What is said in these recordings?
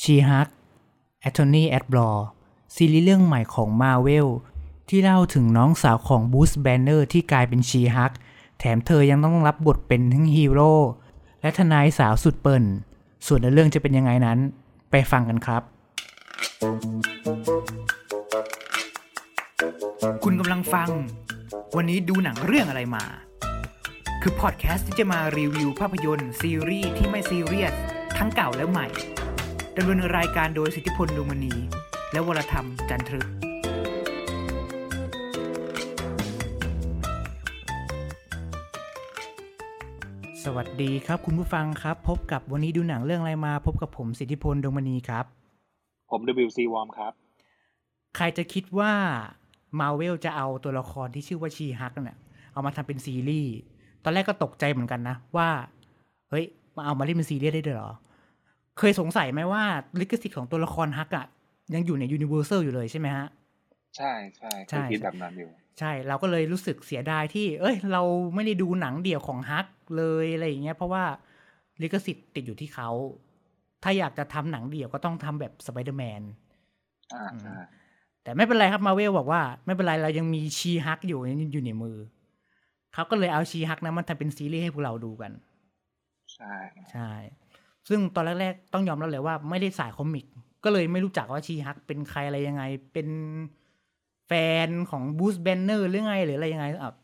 She-Hulk: Attorney at Law ซีรีส์เรื่องใหม่ของมาเวลที่เล่าถึงน้องสาวของ Bruce Banner ที่กลายเป็น She-Hulk แถมเธอยังต้องรับบทเป็นทั้งฮีโร่และทนายสาวสุดเปิ่น ส่วนในเรื่องจะเป็นยังไงนั้น ไปฟังกันครับ คุณกำลังฟัง วันนี้ดูหนังเรื่องอะไรมา คือพอดแคสต์ที่จะมารีวิวภาพยนตร์ซีรีส์ที่ไม่ซีเรียสทั้งเก่าและใหม่ ดำเนินรายการโดยสิทธิพลดวงมณี และวรธรรมจันทรึกสวัสดีครับคุณผู้ฟังครับ พบกับวันนี้ดูหนังเรื่องอะไรมา พบกับผมสิทธิพลดวงมณีครับ ผม WC Warm ครับ ใครจะคิดว่ามาเวลจะเอาตัวละครที่ชื่อว่าชีฮักเนี่ยเอามาทำเป็นซีรีส์ ตอนแรกก็ตกใจเหมือนกันนะ ว่า เฮ้ย มาเอามาเล่นเป็นซีรีส์ได้ด้วยเหรอ เคยสงสัยไหมว่าลิขสิทธิ์ของตัวละครฮักอะยังอยู่ใน Universal อยู่เลยใช่ไหมฮะ ใช่ใช่ใช่เคยคิดแบบนั้นอยู่ใช่ เราก็เลยรู้สึกเสียดายที่ เอ้ย เราไม่ได้ดูหนังเดี่ยวของฮักเลยอะไรอย่างเงี้ย เพราะว่าลิขสิทธิ์ติดอยู่ที่เขา ถ้าอยากจะทำหนังเดี่ยวก็ต้องทำแบบสไปเดอร์แมนอ่าใช่แต่ไม่เป็นไรครับมาเวลบอกว่า ไม่เป็นไรเรายังมี She-Hulk อยู่อยู่ในมือ เขาก็เลยเอาชีฮักนะมันทำเป็นซีรีส์ให้พวกเราดูกัน ใช่ ใช่ ซึ่งตอนแรกๆต้องยอมรับเลยว่าไม่ได้สายคอมิก ก็เลยไม่รู้จักว่าชีฮักเป็นใครอะไรยังไง เป็นแฟนของบูสแบนเนอร์หรือไงหรืออะไรยังไงอะ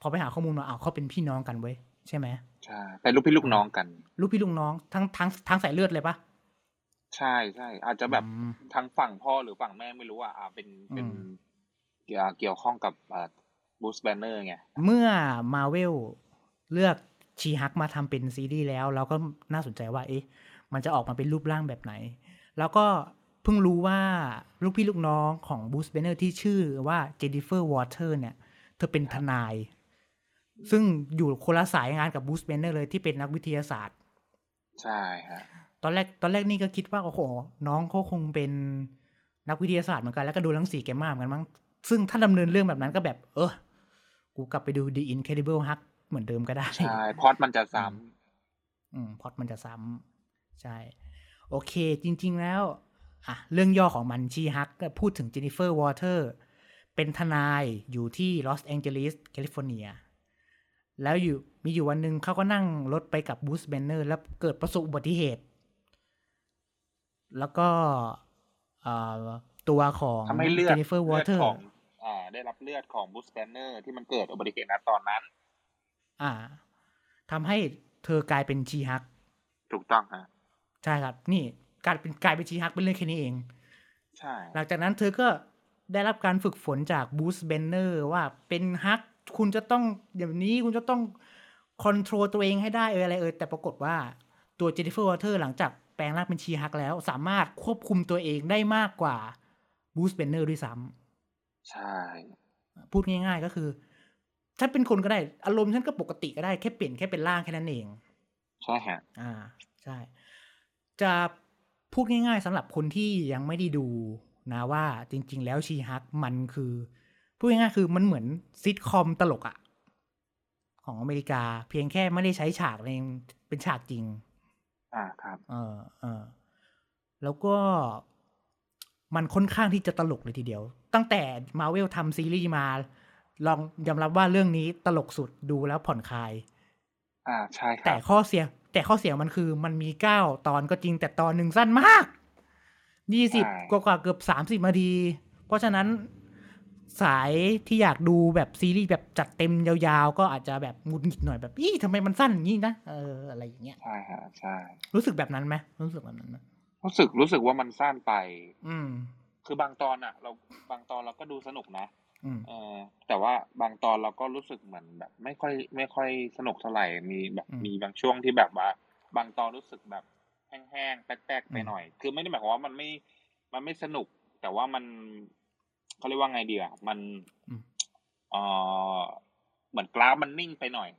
พอไปหาข้อมูลมาอ้าวเขาเป็นพี่น้องกันเว้ยใช่ไหมใช่เป็นลูกพี่ลูกน้องกัน ลูกพี่ลูกน้องทั้งทั้งทั้งสายเลือดเลยปะใช่ใช่อาจจะแบบอืมทางฝั่งพ่อหรือฝั่งแม่ไม่รู้อะอ่าเป็นเป็นอืมเกี่ยวเกี่ยวข้องกับอ่า Bruce Banner ไงเมื่อมาเวลเลือก She-Hulk มาทำเป็นซีรีส์แล้ว เราก็น่าสนใจว่า เอ๊ะ มันจะออกมาเป็นรูปร่างแบบไหน แล้วก็เพิ่งรู้ว่าลูกพี่ลูกน้องของ Bruce Banner ที่ชื่อว่า Jennifer Walters เนี่ย เธอเป็นทนาย ซึ่งอยู่คนละสายงานกับ Bruce Banner เลยที่เป็นนักวิทยาศาสตร์ ใช่ฮะตอนแรกตอนแรกนี่ก็คิดว่าโอ้โหน้องเขาคงเป็นนักวิทยาศาสตร์เหมือนกัน แล้วก็โดนรังสีแกมมาเหมือนกันมั้งซึ่งถ้าดำเนินเรื่องแบบนั้นก็แบบ เออ กูกลับไปดู The Incredible Hulk เหมือนเดิมก็ได้ ใช่พล็อตมันจะซ้ำอืมพล็อตมันจะซ้ำใช่ โอเค จริง ๆ แล้วอะเรื่องย่อของมัน She-Hulk ก็พูดถึง Jennifer Walters เป็นทนายอยู่ที่ลอสแองเจลิสแคลิฟอร์เนีย แล้วอยู่มีอยู่วันหนึ่งเขาก็นั่งรถไปกับบูสเบนเนอร์ แล้วเกิดประสบอุบัติเหตุ แล้วก็เอ่อตัวของำทำให้เลือเจดนนิเฟอร์วอเลือดเตอร์ของอ่าได้รับเลือดของบูสแบนเนอร์ที่มันเกิดอุบัติเหตุนะตอนนั้น อ่าทำให้เธอกลายเป็นชีฮัก ถูกต้องฮะใช่ครับ นี่กลายเป็นกลายเป็นชีฮักเป็นเรื่องแค่นี้เอง ใช่ หลังจากนั้นเธอก็ได้รับการฝึกฝนจากบูสเบนเนอร์ว่าเป็นฮักคุณจะต้องอย่างนี้คุณจะต้อง control ตัวเองให้ได้เอออะไรเออแต่ปรากฏว่าตัว Jennifer Walters หลังจากแปลงร่างเป็น She-Hulk แล้ว สามารถควบคุมตัวเองได้มากกว่า Bruce Banner ด้วยซ้ำใช่พูดง่ายๆก็คือ ฉันเป็นคนก็ได้ อารมณ์ฉันก็ปกติก็ได้แค่เปลี่ยนแค่เป็นร่างแค่นั้นเองใช่ฮะอ่าใช่ จะพูดง่าย ๆสำหรับคนที่ยังไม่ได้ดูนะว่าจริง ๆ แล้วชีฮักมันคือพูดง่ายๆคือมันเหมือนซิทคอมตลกอะของอเมริกา เพียงแค่ไม่ได้ใช้ฉากในเป็นฉากจริง อ่าครับ เออเออแล้วก็มันค่อนข้างที่จะตลกเลยทีเดียว ตั้งแต่มาเวลทำซีรีส์มา ลองยอมรับว่าเรื่องนี้ตลกสุดดูแล้วผ่อนคลาย อ่าใช่คแต่รับข้อเสีย แต่ข้อเสียมันคือมันมีเก้าตอนก็จริงแต่ตอนหนึ่งสั้นมากยี่สิบกว่าๆเกือบสามสิบนาที เพราะฉะนั้นสายที่อยากดูแบบซีรีส์แบบจัดเต็มยาวๆ ก็อาจจะแบบหงุดหงิดหน่อยแบบอี้ทำไมมันสั้นอย่างนี้นะเอออะไรอย่างเงี้ยใช่ฮะใช่รู้สึกแบบนั้นไหมรู้สึกแบบนั้นไหมรู้สึกรู้สึกว่ามันสั้นไป อืมคือบางตอนอะเราบางตอนเราก็ดูสนุกนะอืม เออแต่ว่าบางตอนเราก็รู้สึกเหมือนแบบ ไม่ค่อย ไม่ค่อยสนุกเท่าไหร่มีแบบอืมมีบางช่วงที่แบบว่า บางตอนรู้สึกแบบแห้งๆแป๊กๆไปอืมหน่อย คือไม่ได้หมายความว่ามันไม่มันไม่สนุก แต่ว่ามันเขาเรียกว่าไงดีอะมันอืมเออเหมือนกราฟมันนิ่งไปหน่อย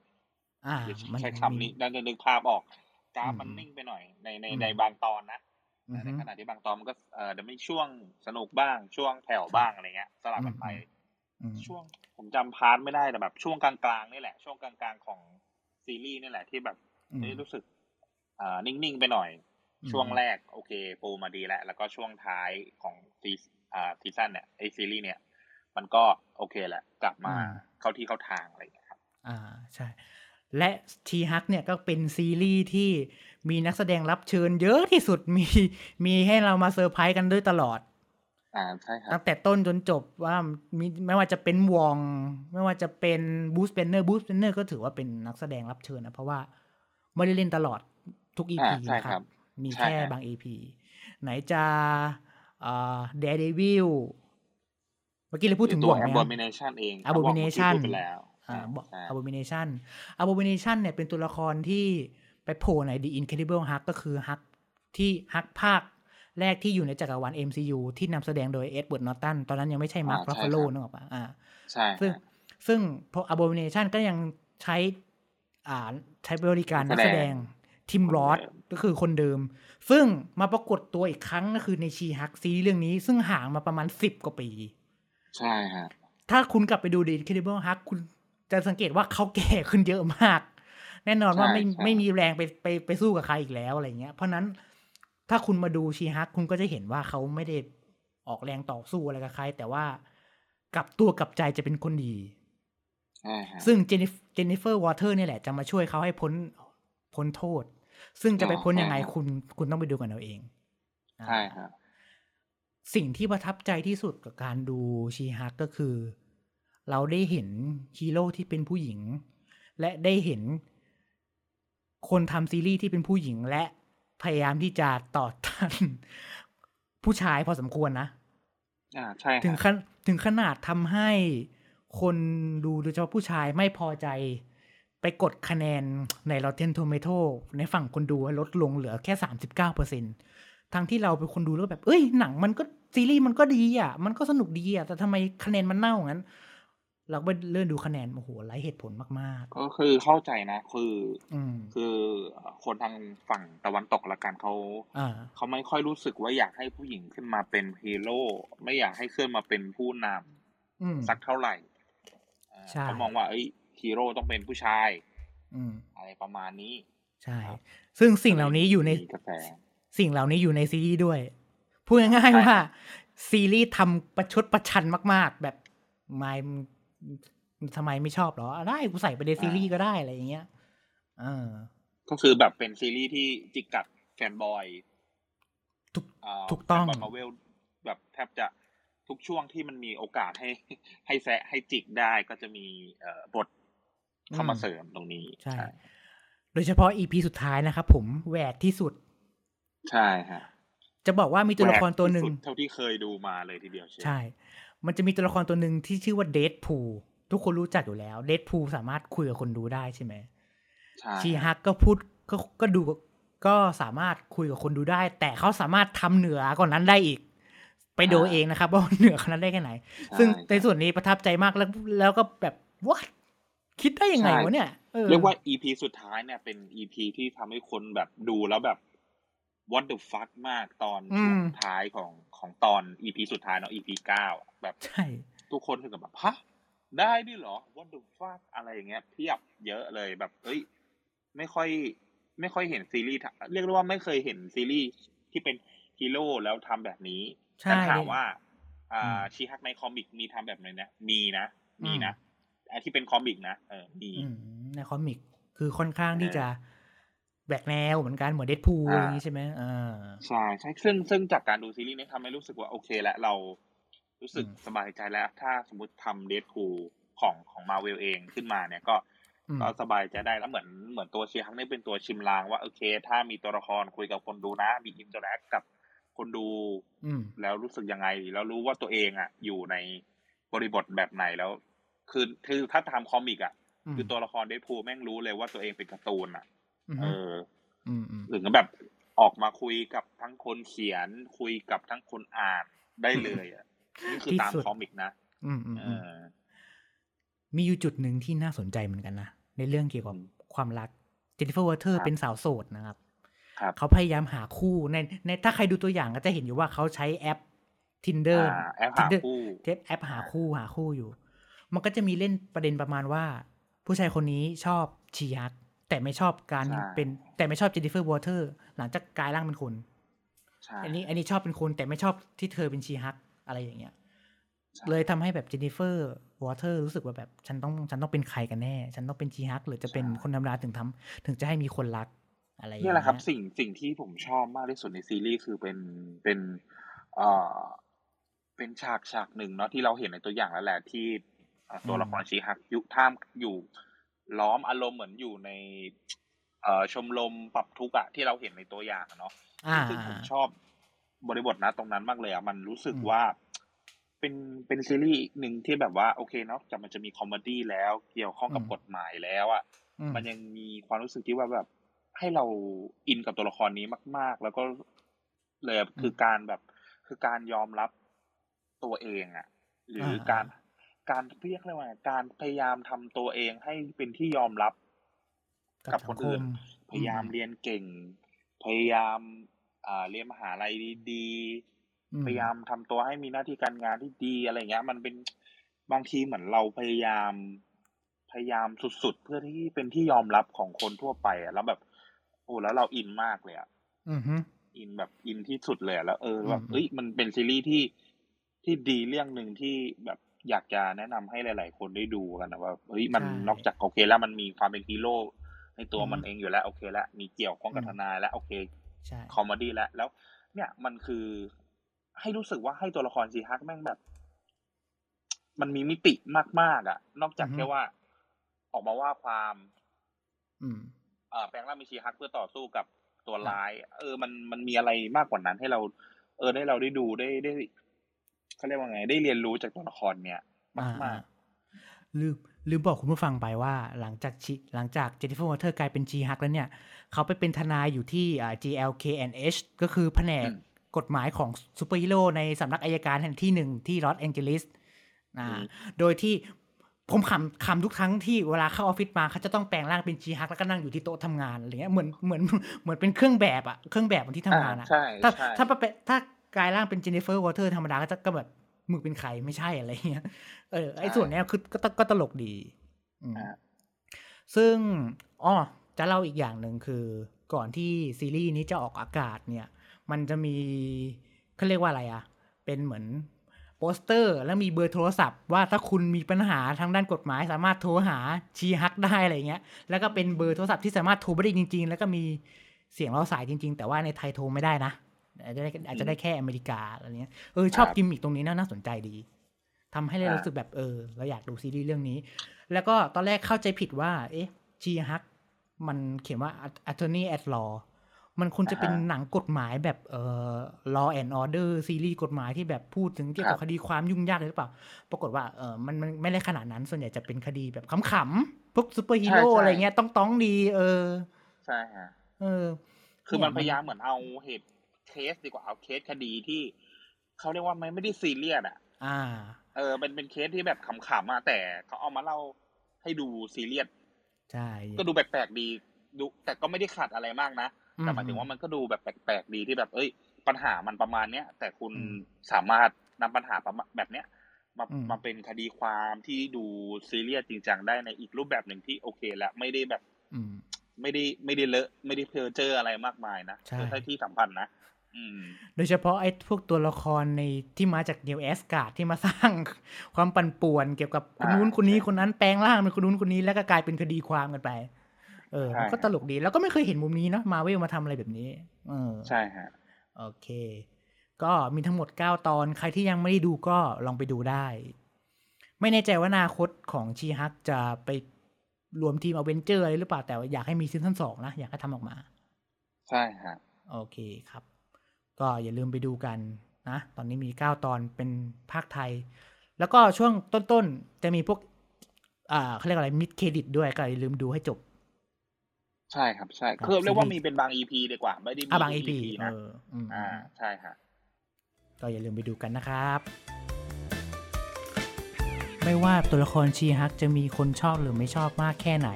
อ่าหรือมันใช้คำนี้ได้นึกภาพออกกราฟมันอืมนิ่งไปหน่อย ในในอืมในบางตอนนะอืมในขณะที่บางตอนมันก็เออเดี๋ยวมีช่วงสนุกบ้างช่วงแผ่วบ้างอะไรเงี้ย สลับกันไปอืม ช่วงผมจำ part ไม่ได้แต่แบบ ช่วงกลางๆนี่แหละ ช่วงกลางๆของซีรีส์นี่แหละที่แบบอืมเอ้ยรู้สึกอ่านิ่งๆไปหน่อยอืมช่วงแรกโอเคปูมาดีแล้วแล้วก็ช่วงท้ายของซีอ่าซีซั่นเนี่ยไอซีรีส์เนี่ย มันก็โอเคแหละ กลับมาอืมเข้าที่เข้าทางอะไรอย่างเงี้ยครับ อ่าใช่ และทีฮักเนี่ยก็เป็นซีรีส์ที่มีนักแสดงรับเชิญเยอะที่สุดมีมีให้เรามาเซอร์ไพรส์กันด้วยตลอด อ่าใช่ครับตั้งแต่ต้นจนจบว่ามีไม่ว่าจะเป็นวอง ไม่ว่าจะเป็นบูสเปนเนอร์บูสเปนเนอร์ก็ถือว่าเป็นนักแสดงรับเชิญนะ เพราะว่าไม่ได้เล่นตลอดทุกอีอ่าพีใช่นะคครัรับบมีใช่แค่ครับบางอีพีไหนจะเอ่อเดดวิลเมื่อกี้เราพูดถึงตับ่ววงไหม Abomination เอง Abomination พูดไปแล้วอ่าบอกใช่ Abomination Abomination เนี่ยเป็นตัวละครที่ไปโผล่ใน The Incredible Hulk ก็คือฮักที่ฮักภาค แรกที่อยู่ในจักรวาล MCU ที่นำแสดงโดย Edward Norton ตอนนั้นยังไม่ใช่มาร์คอ่าใช่ครับนึกออกปะอ่าใช่ซึ่งครับซึ่งพอ Abomination ก็ยังใช้อ่าใช้บริการนักแสดง Tim Roth ก็คือคนเดิม ซึ่งมาปรากฏตัวอีกครั้งก็คือใน She-Hulk ซีรีส์เรื่องนี้ ซึ่งห่างมาประมาณสิบกว่าปี ใช่ฮะถ้าคุณกลับไปดู The Incredible Hulk คุณจะสังเกตว่าเขาแก่ขึ้นเยอะมาก แน่นอนว่าไม่ใช่ใช่ไม่มีแรงไปไปไปสู้กับใครอีกแล้วอะไรเงี้ย เพราะนั้น ถ้าคุณมาดู She-Hulk คุณก็จะเห็นว่าเขาไม่ได้ออกแรงต่อสู้อะไรกับใคร แต่ว่า กลับตัวกลับใจจะเป็นคนดีใช่ฮะซึ่งเจ Jennifer Walters เนี่ยแหละจะมาช่วยเขาให้พ้นพ้นโทษ ซึ่งจะไปพ้นยังไงคุณคุณต้องไปดูกันเอาเองใช่ฮะสิ่งที่ประทับใจที่สุดกับการดู She-Hulk ก็คือ เราได้เห็นฮีโร่ที่เป็นผู้หญิง และได้เห็นคนทำซีรีส์ที่เป็นผู้หญิงและ พยายามที่จะต่อต้านผู้ชายพอสมควรนะอ่าใช่ถึงฮะขั้นถึงขนาดทำให้คนดูโดยเฉพาะผู้ชายไม่พอใจ ไปกดคะแนนใน Rotten Tomato ในฝั่งคนดูให้ลดลงเหลือแค่สามสิบเก้าเปอร์เซ็นทั้งที่เราเป็นคนดูแล้วแบบ เอ้ยหนังมันก็ซีรีส์มันก็ดีอะ มันก็สนุกดีอะ แต่ทำไมคะแนนมันเน่างั้น เราก็ไปเลื่อนดูคะแนนโอ้โหไร้เหตุผลมากก็คือเข้าใจนะ คือๆอืมคือคนทางฝั่งตะวันตกละกันเขาอ่าเขาไม่ค่อยรู้สึกว่าอยากให้ผู้หญิงขึ้นมาเป็นฮีโร่ไม่อยากให้ขึ้นมาเป็นผู้นอืมำสักเท่าไหร่อ่าใช่เขามองว่า เอ้ยฮีโร่ต้องเป็นผู้ชายอืมอะไรประมาณนี้ ใช่ครับซึ่งสิ่งเหล่านี้อยู่ในมีกระแสสิ่งเหล่านี้อยู่ในซีรีส์ด้วยพูดง่ายใช่ๆว่า ซีรีส์ทำประชดประชันมาก ๆ แบบไม่ ทำไมไม่ชอบเหรออะได้กูใส่ไปในซีรีส์ก็ได้อะไรอย่างเงี้ยเออก็คือแบบเป็นซีรีส์ที่จิกกัด fanboy ถูกอ่าถูกต้อง fanboy Marvel แบบแทบจะทุกช่วงที่มันมีโอกาสให้ ให้แซะให้จิกได้ก็จะมีเอ่อบทเข้ามาเสริมตรงนี้ใช่ โดยเฉพาะอีพีสุดท้ายนะครับผมแหวกที่สุด ใช่ฮะจะบอกว่ามีตัวละครตัวหนึ่งแปลกที่สุดเท่าที่เคยดูมาเลยทีเดียวเชียวใช่ มันจะมีตัวละครตัวหนึ่งที่ชื่อว่าเดดพูทุกคนรู้จักอยู่แล้วเดดพูสามารถคุยกับคนดูได้ใช่ไหมใช่ชีฮักก็พูดก็ก็ดูก็สามารถคุยกับคนดูได้ แต่เขาสามารถทำเหนือกว่านั้นได้อีก ไปดูเองนะครับว่าเหนือขนาดนั้นได้แค่ไหน ซึ่งในส่วนนี้ประทับใจมากแล้วแล้วก็แบบวัดคิดได้ยังไงวะเนี่ยออเรียกว่า EP สุดท้ายเนี่ยเป็น EP ที่ทำให้คนแบบดูแล้วแบบ what the fuck มากตอนช่วงท้ายของ ของตอน EP สุดท้ายเนาะ EP เก้าอะแบบใช่ทุกคนถึงกับแบบฮะได้ด้วยเหรอ what the fuck อะไรอย่างเงี้ยเพียบเยอะเลยแบบเอ้ย ไม่ค่อย ไม่ค่อยเห็นซีรีส์ทำเรียกได้ว่าไม่เคยเห็นซีรีส์ที่เป็นฮีโร่แล้วทำแบบนี้ใช่แต่ถามว่า อ่าอืม She-Hulk ใน comic มีทำแบบไหนนะมีนะมีนะไอ้ที่เป็น comic นะเออมีอืมใน comic คือค่อนข้างที่เออจะ แหวกแนวเหมือนกันเหมือน Deadpool อ่าอะไรอย่างนี้ใช่ไหมอ่าใช่ใช่ซึ่งซึ่งจากการดูซีรีส์นี้ทำให้รู้สึกว่าโอเคแล้วเรารู้สึกอืมสบายใจแล้ว ถ้าสมมติทำ Deadpool ของของมาเวลเองขึ้นมาเนี่ยก็อืมก็สบายใจได้แล้วเหมือนเหมือนตัว She-Hulk นี่เป็นตัวชิมลางว่าโอเค ถ้ามีตัวละครคุยกับคนดูนะ มี interact กับคนดูอืมแล้วรู้สึกยังไง แล้วรู้ว่าตัวเองอะ อยู่ในบริบทแบบไหนแล้ว คือคือถ้าทำ comic อะอืมคือตัวละคร Deadpool แม่งรู้เลยว่าตัวเองเป็นการ์ตูนอะอืม เอออืมอืมหรือแบบออกมาคุยกับทั้งคนเขียน คุยกับทั้งคนอ่านได้เลยอะนี่คือตามที่สุด comic นะอืมอืมเออืมอมีอยู่จุดหนึ่งที่น่าสนใจเหมือนกันนะในเรื่องเกี่ยวกับอืมความรัก Jennifer Walters ครับเป็นสาวโสดนะครับครับเขาพยายามหาคู่ในในถ้าใครดูตัวอย่างก็จะเห็นอยู่ว่าเขาใช้แอป Tinder อ่าแอปหา Tinder คู่เทปแอปหาคู่หาคู่อยู่ มันก็จะมีเล่นประเด็นประมาณว่า ผู้ชายคนนี้ชอบ She-Hulk แต่ไม่ชอบการใช่เป็นแต่ไม่ชอบ Jennifer Walters หลังจากกลายร่างเป็นคนใช่อันนี้อันนี้ชอบเป็นคนแต่ไม่ชอบที่เธอเป็น She-Hulk อะไรอย่างเงี้ยใช่เลยทำให้แบบเจนนิเฟอร์วอเตอร์รู้สึกว่าแบบฉันต้องฉันต้องเป็นใครกันแน่ ฉันต้องเป็นชีฮักหรือจะเป็นคนธรรมดาถึงทำถึงจะให้มีคนรักอะไรอย่างนี่เงี้ยแหละครับสิ่งสิ่งที่ผมชอบมากที่สุดในซีรีส์คือเป็นเป็นเอ่อเป็นฉากฉากหนึ่งเนาะที่เราเห็นในตัวอย่างแล้วแหละที่เอ่อตัวละครชีฮักยุท่ามอยู่ ล้อมอารมณ์เหมือนอยู่ในเอ่อชมรมปรับทุกข์อะที่เราเห็นในตัวอย่างอะเนาะอ่าซึ่งผมชอบบริบทนะตรงนั้นมากเลยอะมันรู้สึกอืมว่าเป็นเป็นซีรีส์หนึ่งที่แบบว่าโอเคเนาะจากมันจะมี comedy แล้วเกี่ยวข้องกับกฎหมายแล้วอะอืมมันยังมีความรู้สึกที่ว่าแบบให้เราอินกับตัวละครนี้มาก ๆ แล้วก็เลยอะคือการแบบคือการยอมรับตัวเองอะหรืออาการ การเรียกเรียกว่าไงการพยายามทำตัวเองให้เป็นที่ยอมรับ กับคนอื่น พยายามเรียนเก่ง พยายามอ่าเรียนมหาลัยดีอืๆพยายามทำตัวให้มีหน้าที่การงานที่ดีอะไรเงี้ย มันเป็นบางทีเหมือนเราพยายาม พยายามสุดๆเพื่อที่เป็นที่ยอมรับของคนทั่วไปอะแล้วแบบโอ้แล้วเราอินมากเลยอะอืมฮึอินแบบอินที่สุดเลยอะแล้วเออแบบอืมเอ้ยมันเป็นซีรีส์ที่ที่ดีเรื่องหนึ่งที่แบบ อยากจะแนะนำให้หลาย ๆ คนได้ดูกันนะว่าเฮ้ยมันนอกจากโอเคแล้วมันมีความเป็นฮีโร่ในตัวมันเองอยู่แล้วโอเคแล้วมีเกี่ยวข้องกับทนายแล้วโอเคใช่คอมเมดี้แล้วแล้ว เนี่ยมันคือให้รู้สึกว่าให้ตัวละครซีฮักแม่งแบบ มันมีมิติมาก ๆ อะ นอกจากแค่ว่า ออกมาว่าความ อืมเอ่อแปลงร่างเป็นชีฮักเพื่อต่อสู้กับตัวร้าย เออ มันมันมีอะไรมากกว่านั้นให้เรา เออได้เราได้ดูได้ได้ เขาเรียกว่าไง ได้เรียนรู้จากตัวละครเนี่ยอ่ามากลืมลืมบอกคุณผู้ฟังไปว่า หลังจากชีหลังจาก Jennifer Walters กลายเป็น G ฮักแล้วเนี่ย เขาไปเป็นทนายอยู่ที่อ่า GLK&H ก็คือแผนกกฎหมายของซูเปอร์ฮีโร่ในสำนักอายการแห่งที่หนึ่งที่ลอสแองเจลิสอ่าโดยที่ผมขำขำทุกครั้งที่เวลาเข้าออฟฟิศมาเขาจะต้องแปลงร่างเป็นจีฮักแล้วก็นั่งอยู่ที่โต๊ะทำงานอะไรเงี้ยเหมือนเหมือนเหมือนเป็นเครื่องแบบอะเครื่องแบบของที่ๆทำงานอะอ่ใช่ถ้าใช่ถ้าเป็นถ้า กลายร่างเป็น Jennifer Walters ธรรมดาก็จะก็แบบมึงเป็นใครไม่ใช่อะไรเงี้ย เออไอ้ส่วนเนี้ยคือก็ตก็ตลกดีอืมอ่าซึ่งอ๋อจะเล่าอีกอย่างหนึ่งคือ ก่อนที่ซีรีส์นี้จะออกอากาศเนี่ย มันจะมีเขาเรียกว่าอะไรอะเป็นเหมือนโปสเตอร์แล้วมีเบอร์โทรศัพท์ว่าถ้าคุณมีปัญหาทางด้านกฎหมาย สามารถโทรหา She-Hulk ได้อะไรเงี้ย แล้วก็เป็นเบอร์โทรศัพท์ที่สามารถโทรไปได้จริง ๆ แล้วก็มีเสียงรอสายจริง ๆ แต่ว่าในไทยโทรไม่ได้นะ อาจจะได้อาจจะได้แค่อเมริกาอะไรเงี้ยเออชอบครับกิมมิกตรงนี้นะน่าสนใจดีทำให้เราอ่ารู้สึกแบบเออเราอยากดูซีรีส์เรื่องนี้ แล้วก็ตอนแรกเข้าใจผิดว่า เอ๊ะ She-Hulk มันเขียนว่า attorney at law มันควรจะเป็นอ่าฮะหนังกฎหมายแบบเอ่อ law and order ซีรีส์กฎหมายที่แบบพูดถึงเกี่ยวกับครับคดีความยุ่งยากเลยหรือเปล่า ปรากฏว่าเออมันมันไม่ได้ขนาดนั้น ส่วนใหญ่จะเป็นคดีแบบขำๆพวกซูเปอร์ฮีโร่ใช่ใช่อะไรเงี้ยต้องต้องดี เออ ใช่ฮะเออ คือมันเนี่ยมันพยายามเหมือนเอาเหตุเค สดีกว่าเอาเคสคดีที่เขาเรียกว่าไม่ไม่ได้ซีเรียสอะ อ่า เออเป็นเป็นเคสที่แบบขำๆอะแต่เขาเอามาเล่าให้ดูซีเรียสใช่ก็ดูแปลกๆดีดู แต่ก็ไม่ได้ขัดอะไรมากนะแต่หมายถึงว่ามันก็ดูแบบแปลกๆดีที่แบบ เอ้ย ปัญหามันประมาณเนี้ยแต่คุณอืมสามารถนำปัญหาประมาณแบบเนี้ยมาอืมมาเป็นคดีความที่ดูซีเรียสจริงจังได้ในอีกรูปแบบหนึ่งที่โอเคแล้วไม่ได้แบบอืมไม่ได้ไม่ได้เลอะ ไม่ได้เพ้อเจ้ออะไรมากมายนะใช่คือถ้าที่สัมพันธ์นะอืม โดยเฉพาะไอ้พวกตัวละครในที่มาจาก New Asgard ที่มาสร้างความปั่นป่วนเกี่ยวกับคนนู้นอ่าคนนี้ใช่คนนั้นแปลงร่างเป็นคนนู้นคนนี้แล้วก็กลายเป็นคดีความกันไป เออใช่มันก็ตลกดีแล้วก็ไม่เคยเห็นมุมนี้เนาะมาเวลมาทำอะไรแบบนี้ เออ ใช่ฮะโอเค ก็มีทั้งหมด 9 ตอนใครที่ยังไม่ได้ดูก็ลองไปดูได้ ไม่แน่ใจว่าอนาคตของ She-Hulk จะไปรวมทีมอเวนเจอร์อะไรหรือเปล่าแต่ว่าอยากให้มี season สองนะอยากให้ทำออกมา ใช่ฮะโอเคครับ ก็อย่าลืมไปดูกันนะตอนนี้มี 9 ตอนเป็นพากย์ไทย แล้วก็ช่วงต้นๆ จะมีพวกอ่าเขาเรียกอะไร mid-credit ด้วยก็อย่าลืมดูให้จบ ใช่ครับใช่ครับคือเรียกว่าซีรีส์มีเป็นบาง EP ดีกว่า ไม่ได้มีอะบางทุอีกพี EP เอนะออืมอ่าใช่ฮะก็อย่าลืมไปดูกันนะครับ ไม่ว่าตัวละครชีฮักจะมีคนชอบหรือไม่ชอบมากแค่ไหน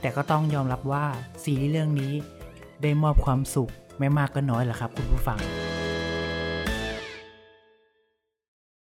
แต่ก็ต้องยอมรับว่าซีรีส์เรื่องนี้ได้มอบความสุข ไม่มากก็น้อยแหละครับ คุณผู้ฟัง